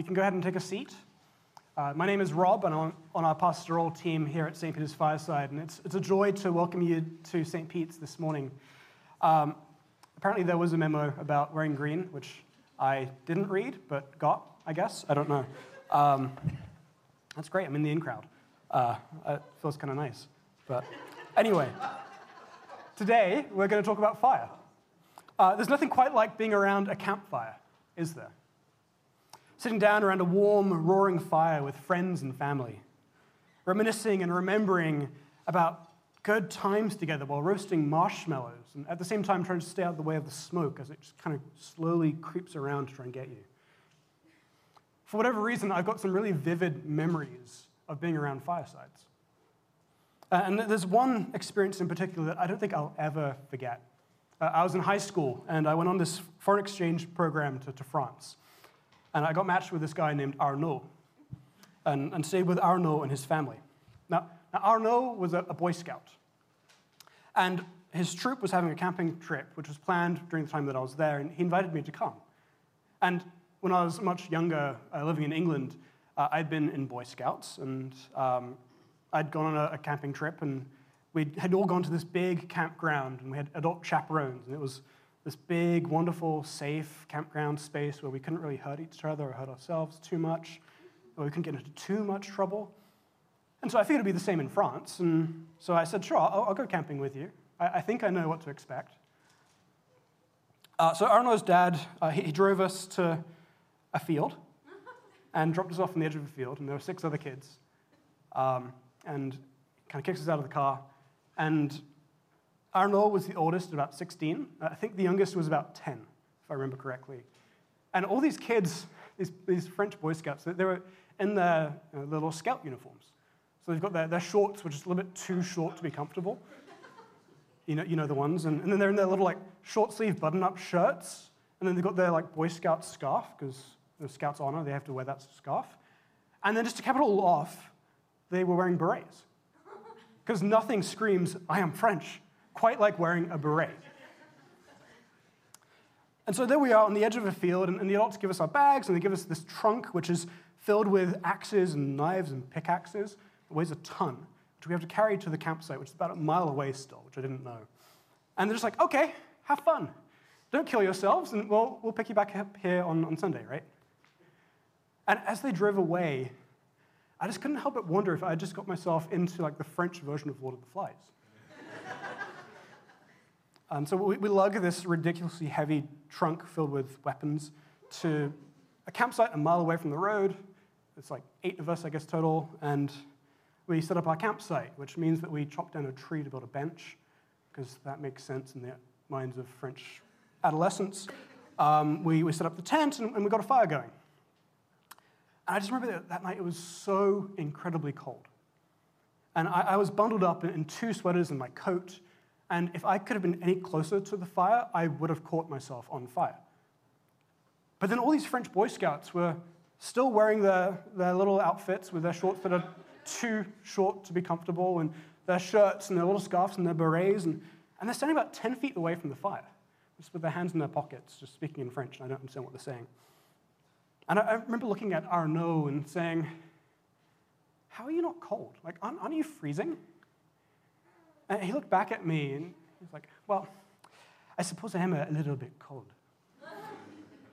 you can go ahead and take a seat. Uh, my name is Rob, and I'm on our pastoral team here at St. Peter's Fireside, and it's, it's a joy to welcome you to St. Pete's this morning. Um, apparently, there was a memo about wearing green, which I didn't read, but got, I guess. I don't know. Um, that's great. I'm in the in crowd. Uh, it feels kind of nice. But anyway, today we're going to talk about fire. Uh, there's nothing quite like being around a campfire, is there? Sitting down around a warm, roaring fire with friends and family, reminiscing and remembering about good times together while roasting marshmallows, and at the same time trying to stay out of the way of the smoke as it just kind of slowly creeps around to try and get you. For whatever reason, I've got some really vivid memories of being around firesides. Uh, and there's one experience in particular that I don't think I'll ever forget. Uh, I was in high school and I went on this foreign exchange program to, to France. And I got matched with this guy named Arnaud and, and stayed with Arnaud and his family. Now, now Arnaud was a, a Boy Scout. And his troop was having a camping trip, which was planned during the time that I was there, and he invited me to come. And when I was much younger, uh, living in England, uh, I'd been in Boy Scouts, and um, I'd gone on a, a camping trip, and we had all gone to this big campground, and we had adult chaperones, and it was this big, wonderful, safe campground space where we couldn't really hurt each other or hurt ourselves too much, or we couldn't get into too much trouble. And so I figured it'd be the same in France, and so I said, sure, I'll, I'll go camping with you. I, I, think I know what to expect. Uh, so Arnaud's dad, uh, he, he drove us to a field and dropped us off on the edge of a field, and there were six other kids. Um, and kind of kicks us out of the car and Arnaud was the oldest, about 16. Uh, I think the youngest was about 10, if I remember correctly. And all these kids, these, these French Boy Scouts, they were in their, you know, little scout uniforms. So they've got their, their shorts, which is a little bit too short to be comfortable. You know, you know the ones. And, and then they're in their little like short sleeve button up shirts. And then they've got their like Boy Scout scarf, because the Scouts honor, they have to wear that scarf. And then just to cap it all off, they were wearing berets because nothing screams, I am French, quite like wearing a beret. And so there we are on the edge of a field, and, the adults give us our bags, and they give us this trunk, which is filled with axes and knives and pickaxes. It weighs a ton, which we have to carry to the campsite, which is about a mile away still, which I didn't know. And they're just like, okay, have fun. Don't kill yourselves, and we'll, we'll pick you back up here on, on Sunday, right? And as they drove away, I just couldn't help but wonder if I had just got myself into like the French version of Lord of the Flies. And so we, we lug this ridiculously heavy trunk filled with weapons to a campsite a mile away from the road. It's like eight of us, I guess, total. And we set up our campsite, which means that we chop down a tree to build a bench, because that makes sense in the minds of French adolescents. Um, we, we set up the tent and, and we got a fire going. And I just remember that, that night it was so incredibly cold. And I, I was bundled up in, in two sweaters and my coat. And if I could have been any closer to the fire, I would have caught myself on fire. But then all these French Boy Scouts were still wearing their, their little outfits with their shorts that are too short to be comfortable, and their shirts and their little scarves and their berets, and, and they're standing about 10 feet away from the fire, just with their hands in their pockets, just speaking in French, and I don't understand what they're saying. And I, I remember looking at Arnaud and saying, How are you not cold? Like, aren't, aren't you freezing? And he looked back at me and he was like, Well, I suppose I am a, little bit cold.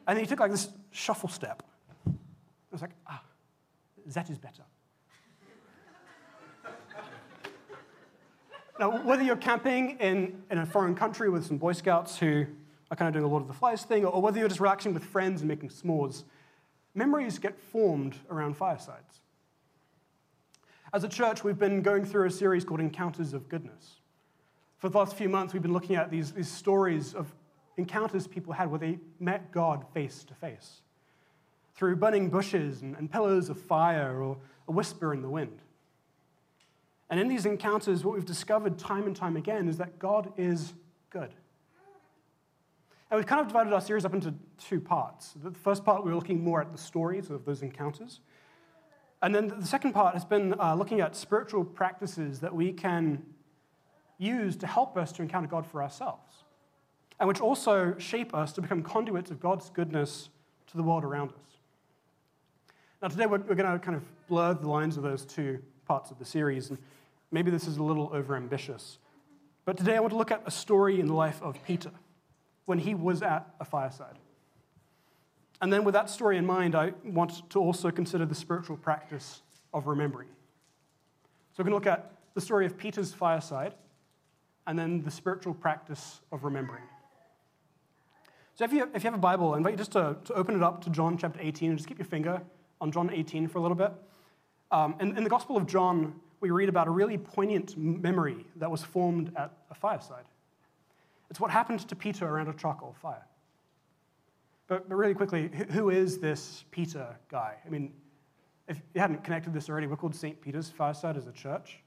and he took like this shuffle step. I was like, Ah, that is better. now, whether you're camping in, in a foreign country with some Boy Scouts who are kind of doing a Lord of the Flies thing, or whether you're just relaxing with friends and making s'mores, memories get formed around firesides. As a church, we've been going through a series called Encounters of Goodness. For the last few months, we've been looking at these, these stories of encounters people had where they met God face to face through burning bushes and, and pillars of fire or a whisper in the wind. And in these encounters, what we've discovered time and time again is that God is good. And we've kind of divided our series up into two parts. The first part, we were looking more at the stories of those encounters. And then the second part has been uh, looking at spiritual practices that we can use to help us to encounter God for ourselves, and which also shape us to become conduits of God's goodness to the world around us. Now, today we're, we're going to kind of blur the lines of those two parts of the series, and maybe this is a little overambitious. But today I want to look at a story in the life of Peter when he was at a fireside. And then, with that story in mind, I want to also consider the spiritual practice of remembering. So, we're going to look at the story of Peter's fireside and then the spiritual practice of remembering. So, if you, if you have a Bible, I invite you just to, to open it up to John chapter 18 and just keep your finger on John 18 for a little bit. Um, in, in the Gospel of John, we read about a really poignant memory that was formed at a fireside. It's what happened to Peter around a charcoal fire. But, but really quickly, who is this Peter guy? I mean, if you hadn't connected this already, we're called St. Peter's Fireside as a church.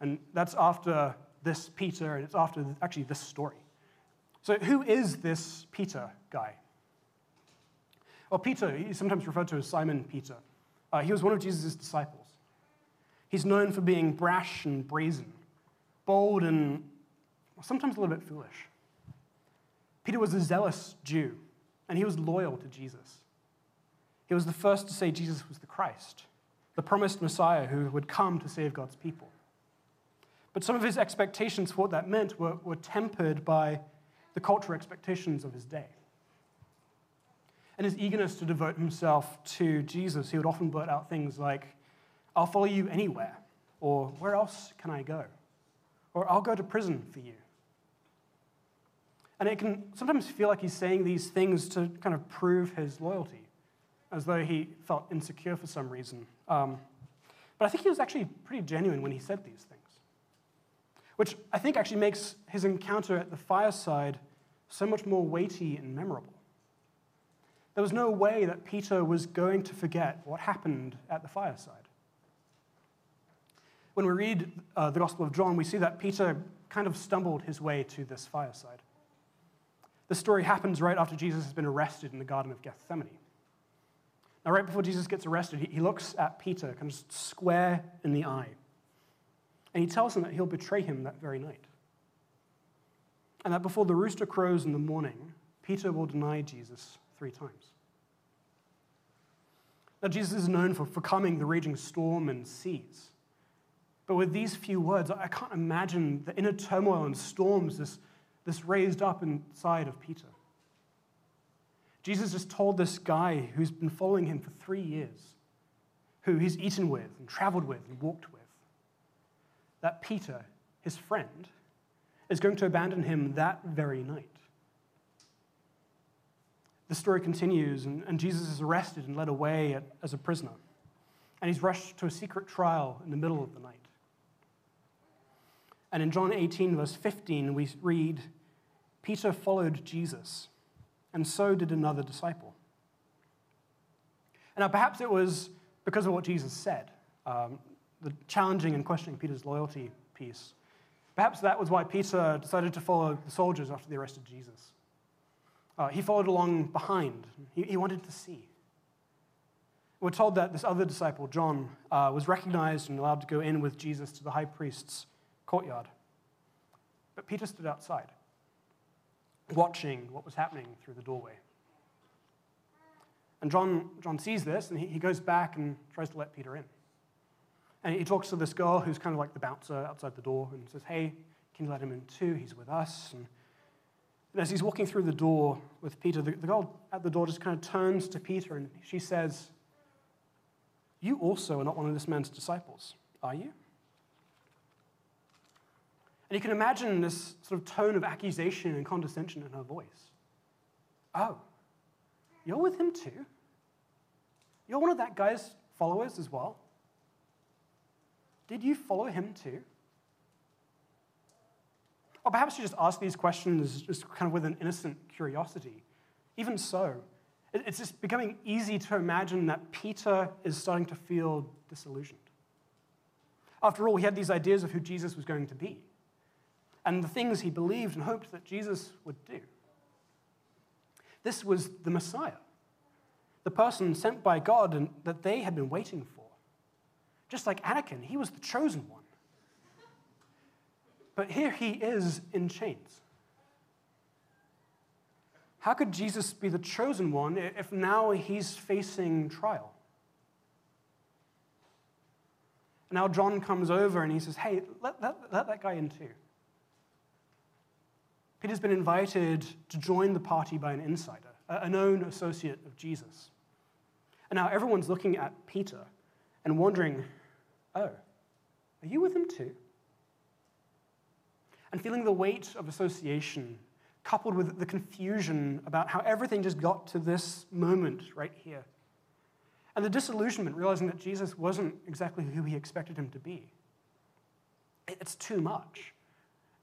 And that's after this Peter, and it's after actually this story. So, who is this Peter guy? Well, Peter, he's sometimes referred to as Simon Peter. Uh, he was one of Jesus' disciples. He's known for being brash and brazen, bold and sometimes a little bit foolish. Peter was a zealous Jew, and he was loyal to Jesus. He was the first to say Jesus was the Christ, the promised Messiah who would come to save God's people. But some of his expectations for what that meant were, were tempered by the cultural expectations of his day. And his eagerness to devote himself to Jesus, he would often blurt out things like, I'll follow you anywhere, or where else can I go? Or I'll go to prison for you. And it can sometimes feel like he's saying these things to kind of prove his loyalty, as though he felt insecure for some reason. Um, but I think he was actually pretty genuine when he said these things, which I think actually makes his encounter at the fireside so much more weighty and memorable. There was no way that Peter was going to forget what happened at the fireside. When we read uh, the Gospel of John, we see that Peter kind of stumbled his way to this fireside. The story happens right after Jesus has been arrested in the Garden of Gethsemane. Now, right before Jesus gets arrested, he, he looks at Peter kind of square in the eye. And he tells him that he'll betray him that very night. And that before the rooster crows in the morning, Peter will deny Jesus three times. Now, Jesus is known for, for calming the raging storm and seas. But with these few words, I can't imagine the inner turmoil and storms this, this raised up inside of Peter. Jesus just told this guy who's been following him for three years, who he's eaten with and traveled with and walked with, that Peter, his friend, is going to abandon him that very night. The story continues, and, and Jesus is arrested and led away at, as a prisoner. And he's rushed to a secret trial in the middle of the night. And in John 18, verse 15, we read Peter followed Jesus, and so did another disciple. Now, perhaps it was because of what Jesus said, um, the challenging and questioning Peter's loyalty piece. Perhaps that was why Peter decided to follow the soldiers after they arrested Jesus. Uh, he followed along behind. He, he, wanted to see. We're told that this other disciple, John, uh, was recognized and allowed to go in with Jesus to the high priest's courtyard. But Peter stood outside, watching what was happening through the doorway. And John, John sees this, and he, he goes back and tries to let Peter in. And he talks to this girl who's kind of like the bouncer outside the door and says, Hey, can you let him in too? He's with us. And and as he's walking through the door with Peter, the, the girl at the door just kind of turns to Peter and she says, You also are not one of this man's disciples, are you? And you can imagine this sort of tone of accusation and condescension in her voice. Oh, you're with him too? You're one of that guy's followers as well? Did you follow him too? Or perhaps you just ask these questions just kind of with an innocent curiosity. Even so, it's just becoming easy to imagine that Peter is starting to feel disillusioned. After all, he had these ideas of who Jesus was going to be and the things he believed and hoped that Jesus would do. This was the Messiah, the person sent by God and that they had been waiting for. Just like Anakin, he was the chosen one. But here he is in chains. How could Jesus be the chosen one if now he's facing trial? And now John comes over and he says, Hey, let, let, let that guy in too. Peter's been invited to join the party by an insider, a known associate of Jesus. And now everyone's looking at Peter and wondering, oh, are you with him too? And feeling the weight of association, coupled with the confusion about how everything just got to this moment right here. And the disillusionment, realizing that Jesus wasn't exactly who he expected him to be. It's too much.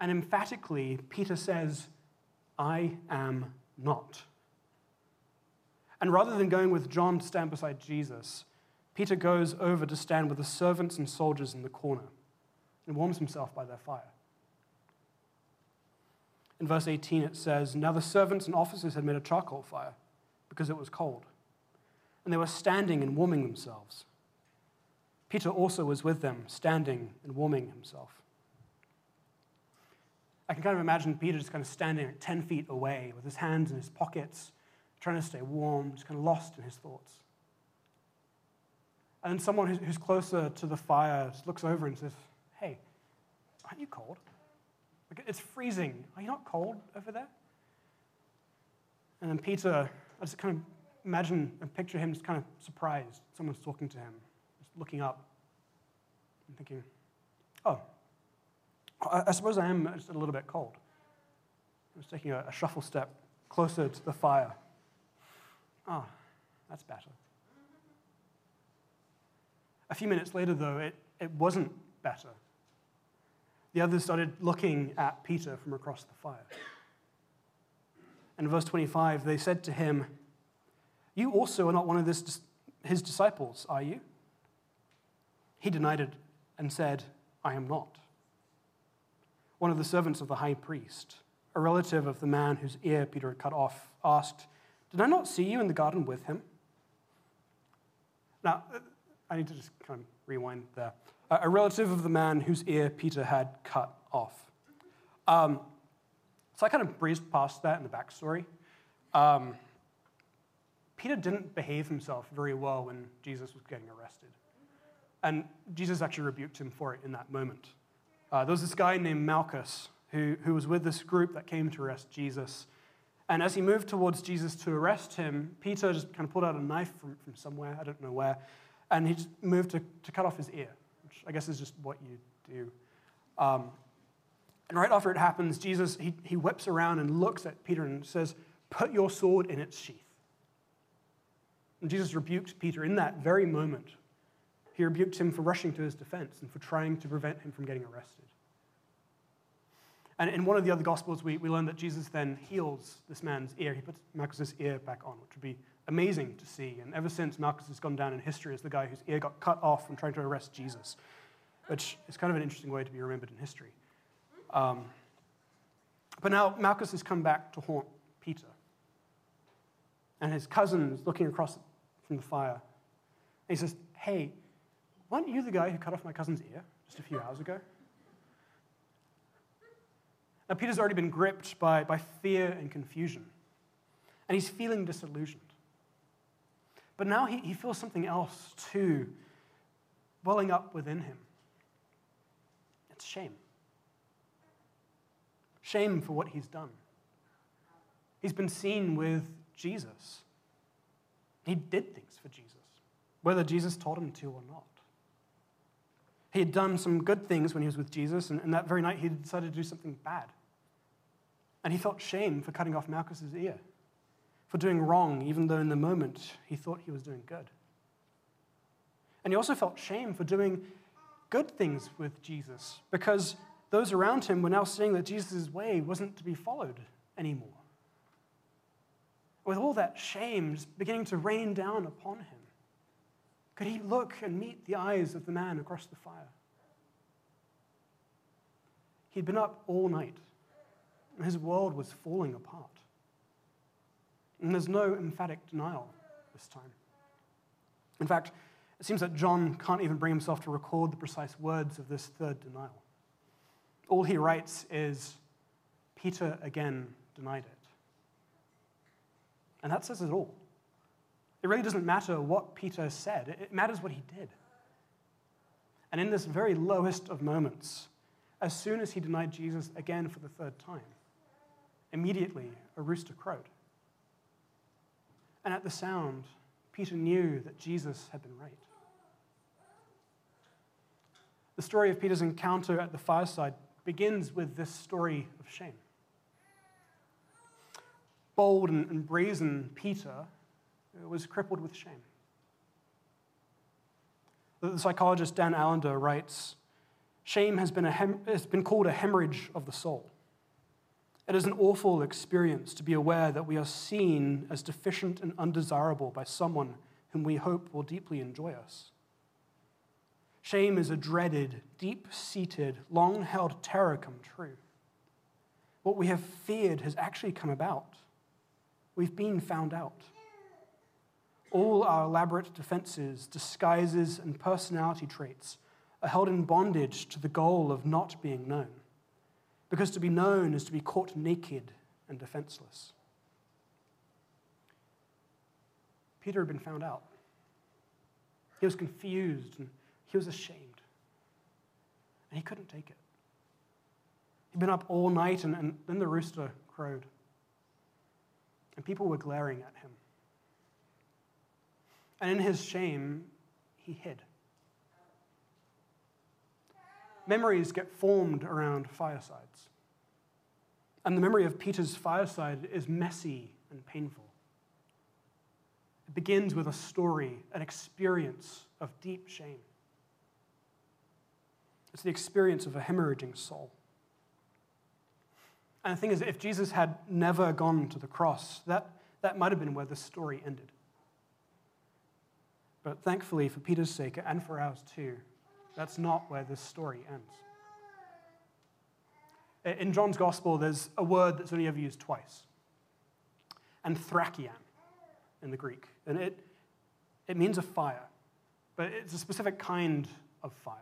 And emphatically, Peter says, I am not. And rather than going with John to stand beside Jesus, Peter goes over to stand with the servants and soldiers in the corner and warms himself by their fire. In verse 18, it says, Now the servants and officers had made a charcoal fire because it was cold, and they were standing and warming themselves. Peter also was with them, standing and warming himself. I can kind of imagine Peter just kind of standing like 10 feet away with his hands in his pockets, trying to stay warm, just kind of lost in his thoughts. And then someone who's closer to the fire just looks over and says, Hey, aren't you cold? Like, it's freezing. Are you not cold over there? And then Peter, I just kind of imagine and picture him just kind of surprised. Someone's talking to him, just looking up and thinking, Oh, I, suppose I am just a little bit cold. I was taking a, a shuffle step closer to the fire. Ah, oh, that's better. A few minutes later, though, it, it wasn't better. The others started looking at Peter from across the fire. And in verse 25, they said to him, You also are not one of this, his disciples, are you? He denied it and said, I am not one of the servants of the high priest, a relative of the man whose ear Peter had cut off, asked, Did I not see you in the garden with him? Now, I need to just kind of rewind there. A relative of the man whose ear Peter had cut off. Um, so I kind of breezed past that in the backstory. Um, Peter didn't behave himself very well when Jesus was getting arrested. And Jesus actually rebuked him for it in that moment. Uh, there was this guy named Malchus who, who was with this group that came to arrest Jesus. And as he moved towards Jesus to arrest him, Peter just kind of pulled out a knife from, from somewhere, I don't know where, and he just moved to, to cut off his ear, which I guess is just what you do. Um, and right after it happens, Jesus, he, he whips around and looks at Peter and says, Put your sword in its sheath. And Jesus rebukes Peter in that very moment. He rebuked him for rushing to his defense and for trying to prevent him from getting arrested. And in one of the other Gospels, we, we learn that Jesus then heals this man's ear. He puts Malchus's ear back on, which would be amazing to see. And ever since, Malchus has gone down in history as the guy whose ear got cut off from trying to arrest Jesus, which is kind of an interesting way to be remembered in history. Um, but now Malchus has come back to haunt Peter. And his cousin is looking across from the fire. And he says, Hey, weren't you the guy who cut off my cousin's ear just a few hours ago? Now, Peter's already been gripped by, by fear and confusion, and he's feeling disillusioned. But now he, he feels something else too welling up within him. It's shame. Shame for what he's done. He's been seen with Jesus. He did things for Jesus, whether Jesus told him to or not. He had done some good things when he was with Jesus, and, and that very night he decided to do something bad. And he felt shame for cutting off Malchus's ear, for doing wrong, even though in the moment he thought he was doing good. And he also felt shame for doing good things with Jesus, because those around him were now seeing that Jesus' way wasn't to be followed anymore. With all that shame beginning to rain down upon him, could he look and meet the eyes of the man across the fire? He'd been up all night. His world was falling apart. And there's no emphatic denial this time. In fact, it seems that John can't even bring himself to record the precise words of this third denial. All he writes is, Peter again denied it. And that says it all. It really doesn't matter what Peter said, it matters what he did. And in this very lowest of moments, as soon as he denied Jesus again for the third time, immediately a rooster crowed. And at the sound, Peter knew that Jesus had been right. The story of Peter's encounter at the fireside begins with this story of shame. Bold and brazen Peter was crippled with shame. The psychologist Dan Allender writes Shame has been, a hem- has been called a hemorrhage of the soul. It is an awful experience to be aware that we are seen as deficient and undesirable by someone whom we hope will deeply enjoy us. Shame is a dreaded, deep seated, long held terror come true. What we have feared has actually come about. We've been found out. All our elaborate defenses, disguises, and personality traits are held in bondage to the goal of not being known. Because to be known is to be caught naked and defenseless. Peter had been found out. He was confused and he was ashamed. And he couldn't take it. He'd been up all night and, and then the rooster crowed. And people were glaring at him. And in his shame, he hid. Memories get formed around firesides. And the memory of Peter's fireside is messy and painful. It begins with a story, an experience of deep shame. It's the experience of a hemorrhaging soul. And the thing is, if Jesus had never gone to the cross, that, that might have been where the story ended. But thankfully, for Peter's sake and for ours too, that's not where this story ends. In John's gospel, there's a word that's only ever used twice anthrakion in the Greek. And it, it means a fire, but it's a specific kind of fire.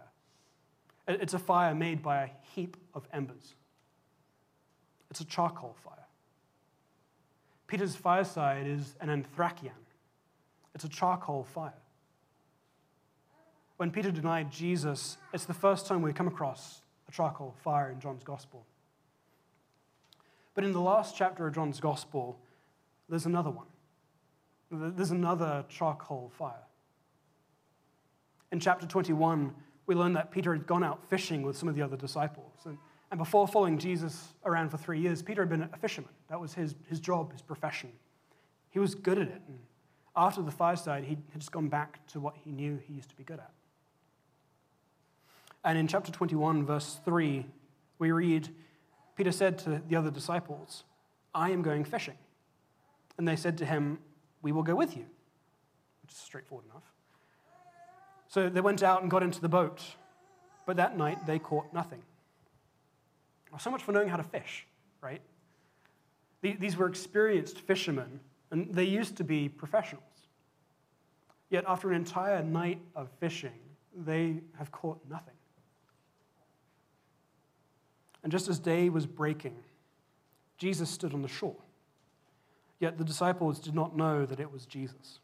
It's a fire made by a heap of embers, it's a charcoal fire. Peter's fireside is an anthrakion, it's a charcoal fire when Peter denied Jesus, it's the first time we come across a charcoal fire in John's gospel. But in the last chapter of John's gospel, there's another one. There's another charcoal fire. In chapter 21, we learn that Peter had gone out fishing with some of the other disciples. And, and before following Jesus around for three years, Peter had been a fisherman. That was his, his job, his profession. He was good at it. And after the fireside, he had just gone back to what he knew he used to be good at. And in chapter 21, verse 3, we read Peter said to the other disciples, I am going fishing. And they said to him, We will go with you, which is straightforward enough. So they went out and got into the boat, but that night they caught nothing. So much for knowing how to fish, right? These were experienced fishermen, and they used to be professionals. Yet after an entire night of fishing, they have caught nothing. And just as day was breaking, Jesus stood on the shore. Yet the disciples did not know that it was Jesus.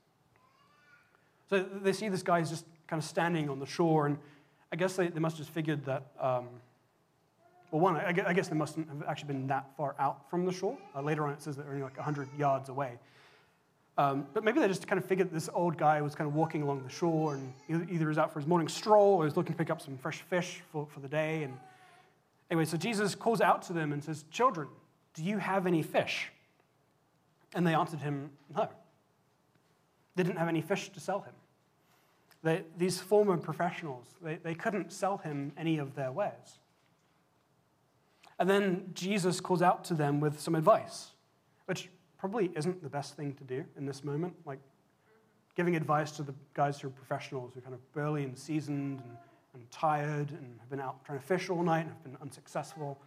So they see this guy is just kind of standing on the shore, and I guess they, they must have just figured that, um, well, one, I guess they mustn't have actually been that far out from the shore. Uh, later on, it says they're only like 100 yards away. Um, but maybe they just kind of figured this old guy was kind of walking along the shore, and either he was out for his morning stroll or he was looking to pick up some fresh fish for, for the day, and Anyway, so Jesus calls out to them and says, Children, do you have any fish? And they answered him, No. They didn't have any fish to sell him. They, these former professionals, they, they couldn't sell him any of their wares. And then Jesus calls out to them with some advice, which probably isn't the best thing to do in this moment. Like giving advice to the guys who are professionals, who are kind of burly and seasoned and and tired and have been out trying to fish all night and have been unsuccessful,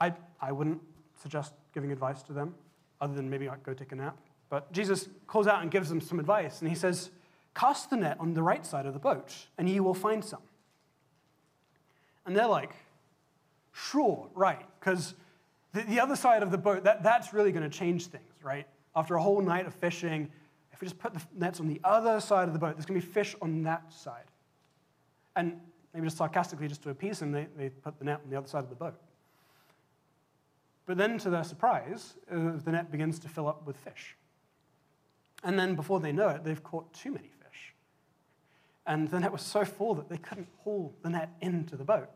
I, I wouldn't suggest giving advice to them other than maybe like go take a nap. But Jesus calls out and gives them some advice, and he says, Cast the net on the right side of the boat, and you will find some. And they're like, Sure, right, because the, the other side of the boat, that, that's really going to change things, right? After a whole night of fishing, if we just put the nets on the other side of the boat, there's going to be fish on that side. And maybe just sarcastically, just to appease him, they, they put the net on the other side of the boat. But then, to their surprise, uh, the net begins to fill up with fish. And then, before they know it, they've caught too many fish. And the net was so full that they couldn't haul the net into the boat.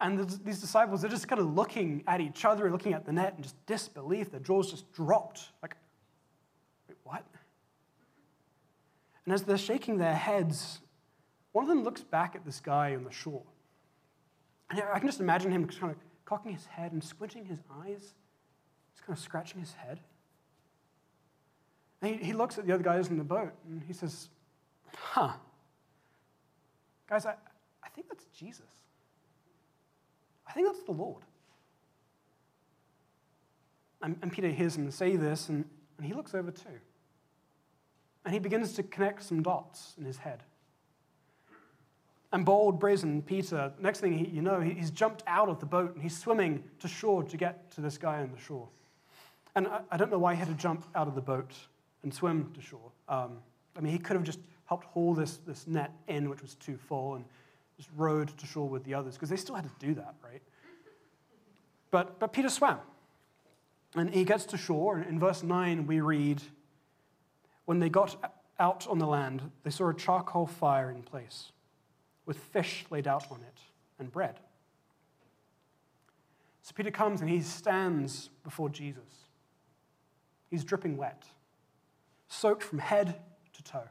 And these disciples are just kind of looking at each other, and looking at the net, and just disbelief. Their jaws just dropped. Like, wait, what? And as they're shaking their heads, one of them looks back at this guy on the shore. And I can just imagine him kind of cocking his head and squinting his eyes, just kind of scratching his head. And he, he looks at the other guys in the boat and he says, Huh. Guys, I, I think that's Jesus. I think that's the Lord. And, and Peter hears him say this, and, and he looks over too. And he begins to connect some dots in his head. And bold, brazen Peter, next thing he, you know, he's jumped out of the boat and he's swimming to shore to get to this guy on the shore. And I, I don't know why he had to jump out of the boat and swim to shore. Um, I mean, he could have just helped haul this, this net in, which was too full, and just rowed to shore with the others, because they still had to do that, right? But, but Peter swam. And he gets to shore, and in verse 9 we read, When they got out on the land, they saw a charcoal fire in place with fish laid out on it and bread. So Peter comes and he stands before Jesus. He's dripping wet, soaked from head to toe.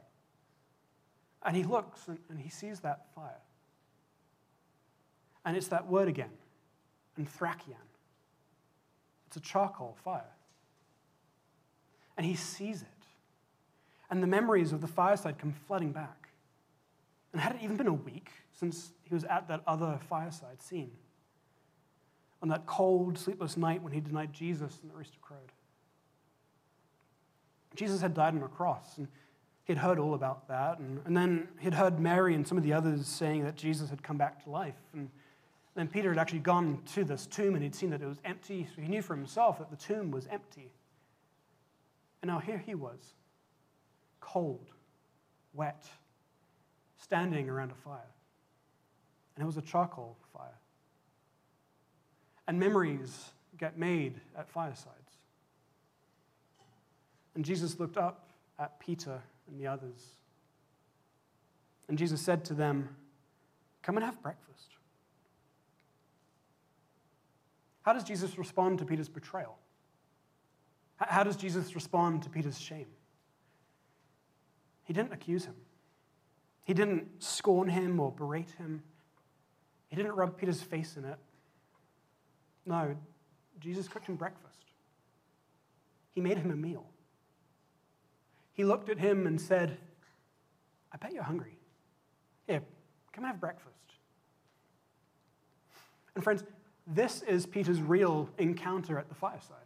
And he looks and, and he sees that fire. And it's that word again, anthrakion. It's a charcoal fire. And he sees it. And the memories of the fireside come flooding back. And had it even been a week since he was at that other fireside scene? On that cold, sleepless night when he denied Jesus and the rooster crowed. Jesus had died on a cross, and he'd heard all about that. And, and then he'd heard Mary and some of the others saying that Jesus had come back to life. And then Peter had actually gone to this tomb and he'd seen that it was empty, so he knew for himself that the tomb was empty. And now here he was, cold, wet, standing around a fire. And it was a charcoal fire. And memories get made at firesides. And Jesus looked up at Peter and the others. And Jesus said to them, Come and have breakfast. How does Jesus respond to Peter's betrayal? How does Jesus respond to Peter's shame? He didn't accuse him. He didn't scorn him or berate him. He didn't rub Peter's face in it. No, Jesus cooked him breakfast. He made him a meal. He looked at him and said, I bet you're hungry. Here, come and have breakfast. And friends, this is Peter's real encounter at the fireside.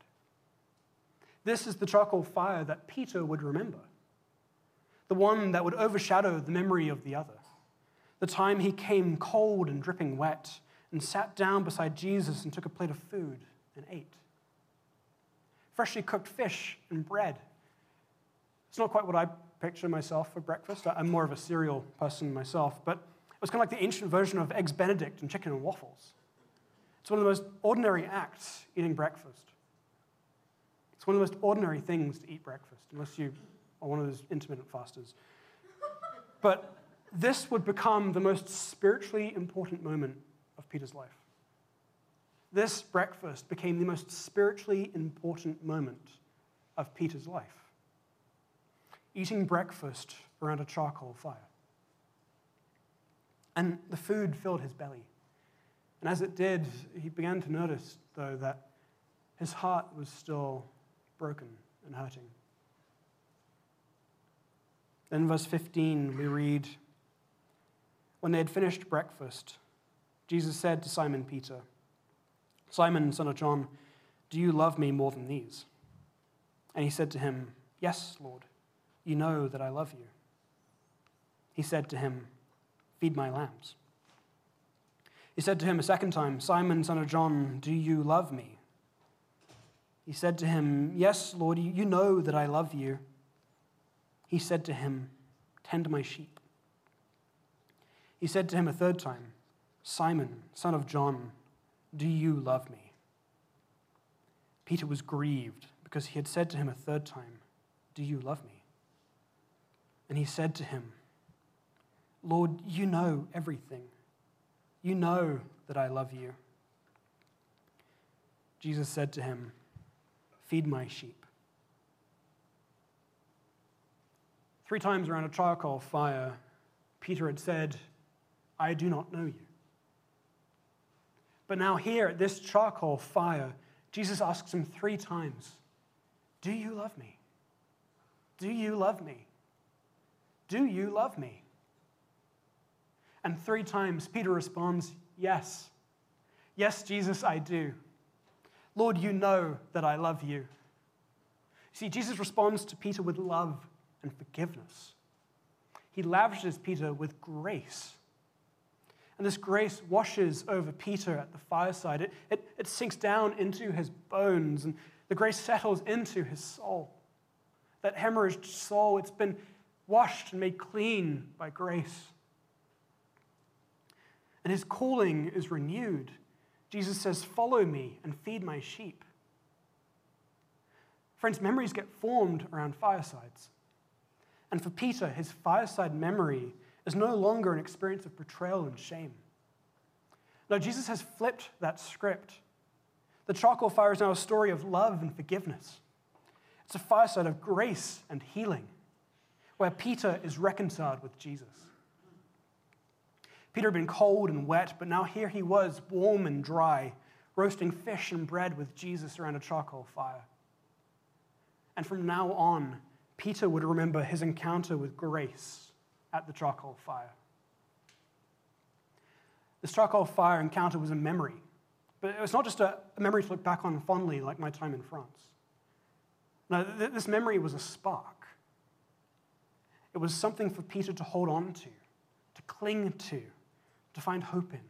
This is the charcoal fire that Peter would remember the one that would overshadow the memory of the other. The time he came cold and dripping wet and sat down beside Jesus and took a plate of food and ate. Freshly cooked fish and bread. It's not quite what I picture myself for breakfast. I'm more of a cereal person myself, but it was kind of like the ancient version of eggs benedict and chicken and waffles. It's one of the most ordinary acts eating breakfast. It's one of the most ordinary things to eat breakfast, unless you or one of those intermittent fasters. But this would become the most spiritually important moment of Peter's life. This breakfast became the most spiritually important moment of Peter's life. Eating breakfast around a charcoal fire. And the food filled his belly. And as it did, he began to notice, though, that his heart was still broken and hurting. In verse 15, we read When they had finished breakfast, Jesus said to Simon Peter, Simon, son of John, do you love me more than these? And he said to him, Yes, Lord, you know that I love you. He said to him, Feed my lambs. He said to him a second time, Simon, son of John, do you love me? He said to him, Yes, Lord, you know that I love you. He said to him, Tend my sheep. he said to him a third time, Simon, son of John, do you love me? Peter was grieved because he had said to him a third time, Do you love me? And he said to him, Lord, you know everything. You know that I love you. Jesus said to him, Feed my sheep. Three times around a charcoal fire, Peter had said, I do not know you. But now, here at this charcoal fire, Jesus asks him three times, Do you love me? Do you love me? Do you love me? And three times Peter responds, Yes. Yes, Jesus, I do. Lord, you know that I love you. See, Jesus responds to Peter with love and forgiveness. He lavishes Peter with grace. And this grace washes over Peter at the fireside. It, it, it sinks down into his bones, and the grace settles into his soul. That hemorrhaged soul, it's been washed and made clean by grace. And his calling is renewed. Jesus says, Follow me and feed my sheep. Friends, memories get formed around firesides. And for Peter, his fireside memory is no longer an experience of betrayal and shame. No, Jesus has flipped that script. The charcoal fire is now a story of love and forgiveness. It's a fireside of grace and healing, where Peter is reconciled with Jesus. Peter had been cold and wet, but now here he was, warm and dry, roasting fish and bread with Jesus around a charcoal fire. And from now on, Peter would remember his encounter with grace at the charcoal fire. This charcoal fire encounter was a memory, but it was not just a, memory to look back on fondly like my time in France. No, th- this memory was a spark. It was something for Peter to hold on to, to cling to, to find hope in.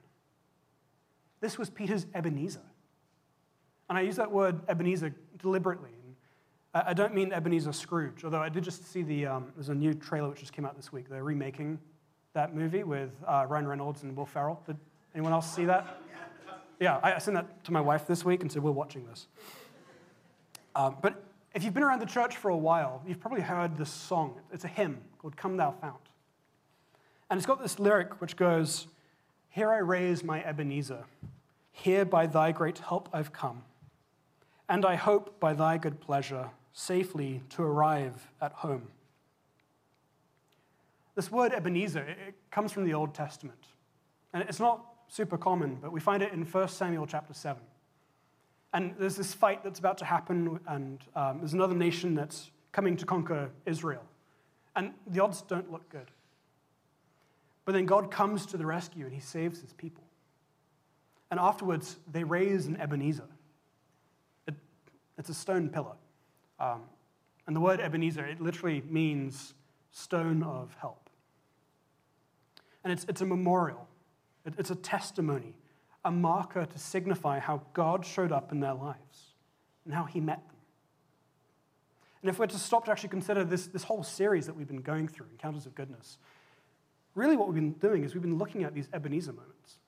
This was Peter's Ebenezer. And I use that word Ebenezer deliberately. I don't mean Ebenezer Scrooge, although I did just see the, um, there's a new trailer which just came out this week. They're remaking that movie with uh, Ryan Reynolds and Will Ferrell. Did anyone else see that? Yeah, I sent that to my wife this week and said, we're watching this. Um, but if you've been around the church for a while, you've probably heard this song. It's a hymn called Come Thou Fount. And it's got this lyric which goes, Here I raise my Ebenezer. Here by thy great help I've come. And I hope by thy good pleasure safely to arrive at home. This word Ebenezer, it comes from the Old Testament. And it's not super common, but we find it in 1 Samuel chapter 7. And there's this fight that's about to happen, and um, there's another nation that's coming to conquer Israel. And the odds don't look good. But then God comes to the rescue and he saves his people. And afterwards, they raise an Ebenezer. It, it's a stone pillar. Um, and the word Ebenezer, it literally means stone of help. And it's, it's a memorial, it, it's a testimony, a marker to signify how God showed up in their lives and how he met them. And if we're to stop to actually consider this, this whole series that we've been going through, Encounters of Goodness, really what we've been doing is we've been looking at these Ebenezer moments.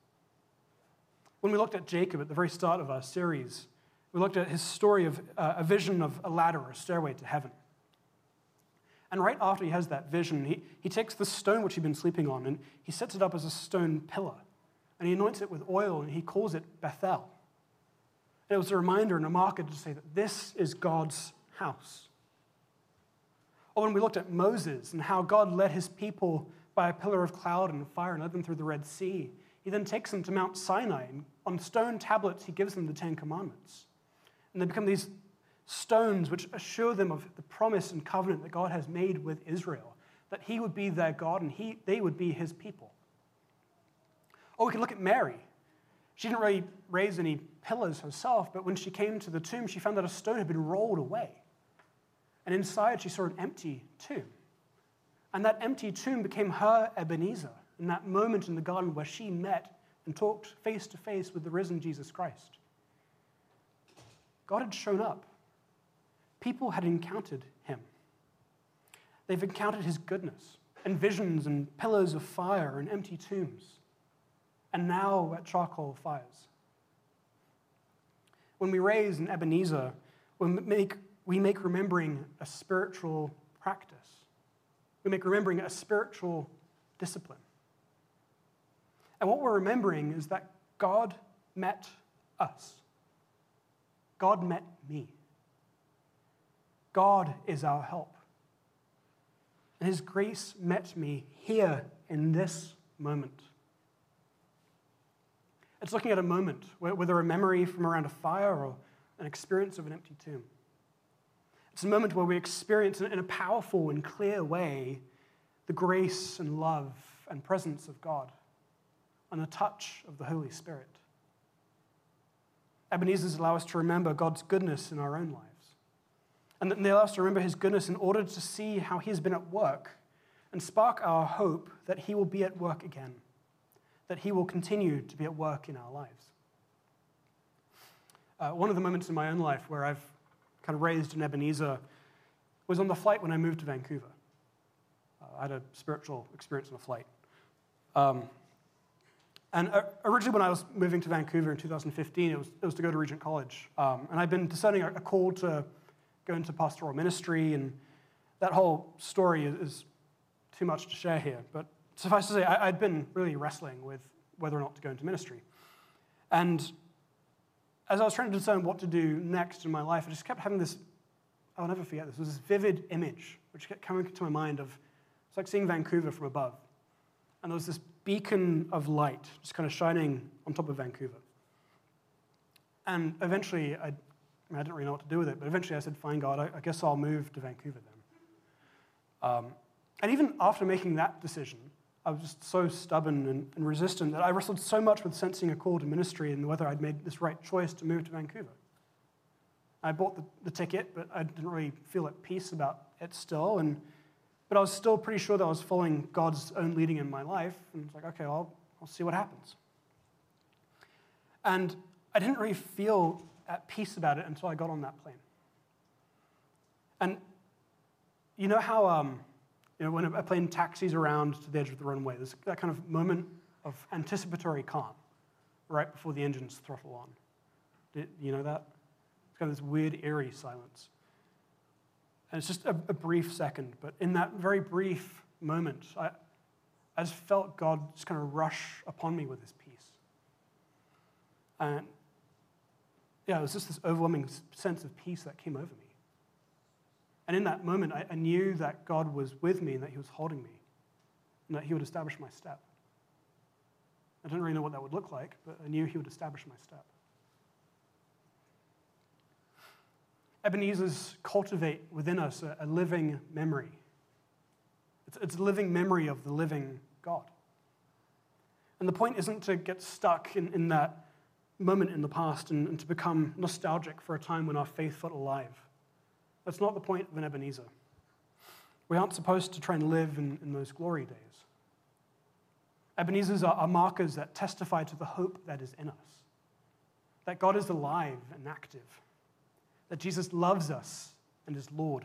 When we looked at Jacob at the very start of our series, we looked at his story of uh, a vision of a ladder or a stairway to heaven. And right after he has that vision, he, he takes the stone which he'd been sleeping on and he sets it up as a stone pillar. And he anoints it with oil and he calls it Bethel. And it was a reminder and a marker to say that this is God's house. Or when we looked at Moses and how God led his people by a pillar of cloud and fire and led them through the Red Sea, he then takes them to Mount Sinai and on stone tablets he gives them the Ten Commandments. And they become these stones which assure them of the promise and covenant that God has made with Israel, that he would be their God and he, they would be his people. Or we can look at Mary. She didn't really raise any pillars herself, but when she came to the tomb, she found that a stone had been rolled away. And inside, she saw an empty tomb. And that empty tomb became her Ebenezer in that moment in the garden where she met and talked face to face with the risen Jesus Christ. God had shown up. People had encountered him. They've encountered his goodness. and visions and pillars of fire and empty tombs, and now at charcoal fires. When we raise an Ebenezer, we make, we make remembering a spiritual practice. We make remembering a spiritual discipline. And what we're remembering is that God met us. God met me. God is our help. And His grace met me here in this moment. It's looking at a moment, whether a memory from around a fire or an experience of an empty tomb. It's a moment where we experience in a powerful and clear way the grace and love and presence of God and the touch of the Holy Spirit. Ebenezer's allow us to remember God's goodness in our own lives. And they allow us to remember his goodness in order to see how he has been at work and spark our hope that he will be at work again, that he will continue to be at work in our lives. Uh, one of the moments in my own life where I've kind of raised an Ebenezer was on the flight when I moved to Vancouver. Uh, I had a spiritual experience on a flight. Um, and uh, originally, when I was moving to Vancouver in 2015, it was, it was to go to Regent College. Um, and I'd been discerning a, call to go into pastoral ministry, and that whole story is, is, too much to share here. But suffice to say, I, I'd been really wrestling with whether or not to go into ministry. And as I was trying to discern what to do next in my life, I just kept having this, I'll never forget this, was this vivid image which kept coming to my mind of, it's like seeing Vancouver from above. And there was this beacon of light just kind of shining on top of Vancouver. And eventually, I, I didn't really know what to do with it, but eventually I said, Fine, God, I, I guess I'll move to Vancouver then. Um, and even after making that decision, I was just so stubborn and, and, resistant that I wrestled so much with sensing a call to ministry and whether I'd made this right choice to move to Vancouver. I bought the, the ticket, but I didn't really feel at peace about it still. And but I was still pretty sure that I was following God's own leading in my life. And it's like, okay, I'll, I'll see what happens. And I didn't really feel at peace about it until I got on that plane. And you know how, um, you know, when a plane taxis around to the edge of the runway, there's that kind of moment of anticipatory calm right before the engines throttle on. Did you know that? It's kind of this weird, eerie silence. And it's just a, a brief second, but in that very brief moment, I, I just felt God just kind of rush upon me with his peace. And yeah, it was just this overwhelming sense of peace that came over me. And in that moment, I, I knew that God was with me and that he was holding me and that he would establish my step. I didn't really know what that would look like, but I knew he would establish my step. Ebenezer's cultivate within us a, a living memory. It's, it's a living memory of the living God. And the point isn't to get stuck in, in that moment in the past and, and, to become nostalgic for a time when our faith felt alive. That's not the point of an Ebenezer. We aren't supposed to try and live in, in those glory days. Ebenezers are, are markers that testify to the hope that is in us, that God is alive and active that Jesus loves us and is Lord,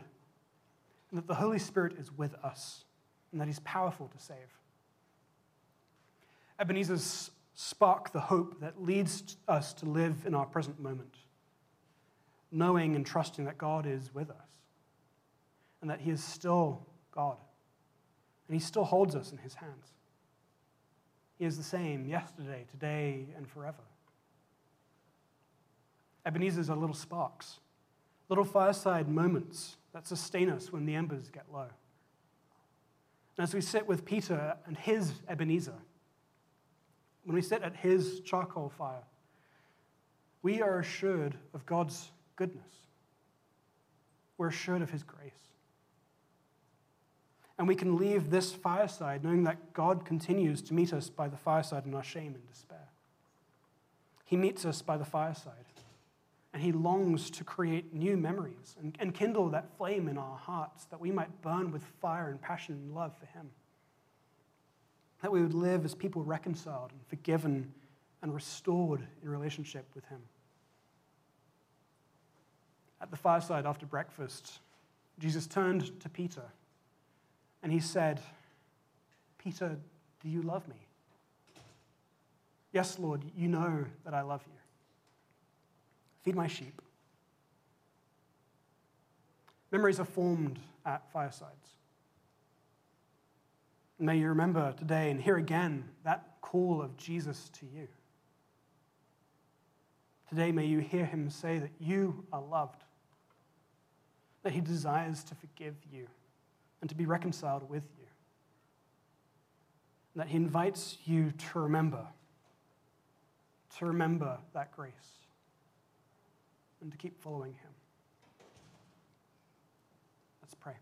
and that the Holy Spirit is with us, and that He's powerful to save. Ebenezer's spark the hope that leads us to live in our present moment, knowing and trusting that God is with us, and that He is still God, and He still holds us in His hands. He is the same yesterday, today, and forever. Ebenezer's are little sparks little fireside moments that sustain us when the embers get low. And as we sit with Peter and his Ebenezer, when we sit at his charcoal fire, we are assured of God's goodness. We're assured of his grace. And we can leave this fireside knowing that God continues to meet us by the fireside in our shame and despair. He meets us by the fireside and he longs to create new memories and, and kindle that flame in our hearts that we might burn with fire and passion and love for him. That we would live as people reconciled and forgiven and restored in relationship with him. At the fireside after breakfast, Jesus turned to Peter and he said, Peter, do you love me? Yes, Lord, you know that I love you. Feed my sheep. Memories are formed at firesides. May you remember today and hear again that call of Jesus to you. Today, may you hear him say that you are loved, that he desires to forgive you and to be reconciled with you, that he invites you to remember, to remember that grace, and to keep following him. Let's pray.